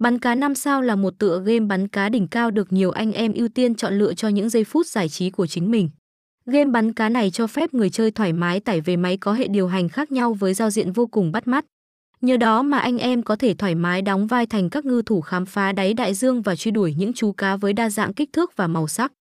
Bắn cá 5 sao là một tựa game bắn cá đỉnh cao được nhiều anh em ưu tiên chọn lựa cho những giây phút giải trí của chính mình. Game bắn cá này cho phép người chơi thoải mái tải về máy có hệ điều hành khác nhau với giao diện vô cùng bắt mắt. Nhờ đó mà anh em có thể thoải mái đóng vai thành các ngư thủ khám phá đáy đại dương và truy đuổi những chú cá với đa dạng kích thước và màu sắc.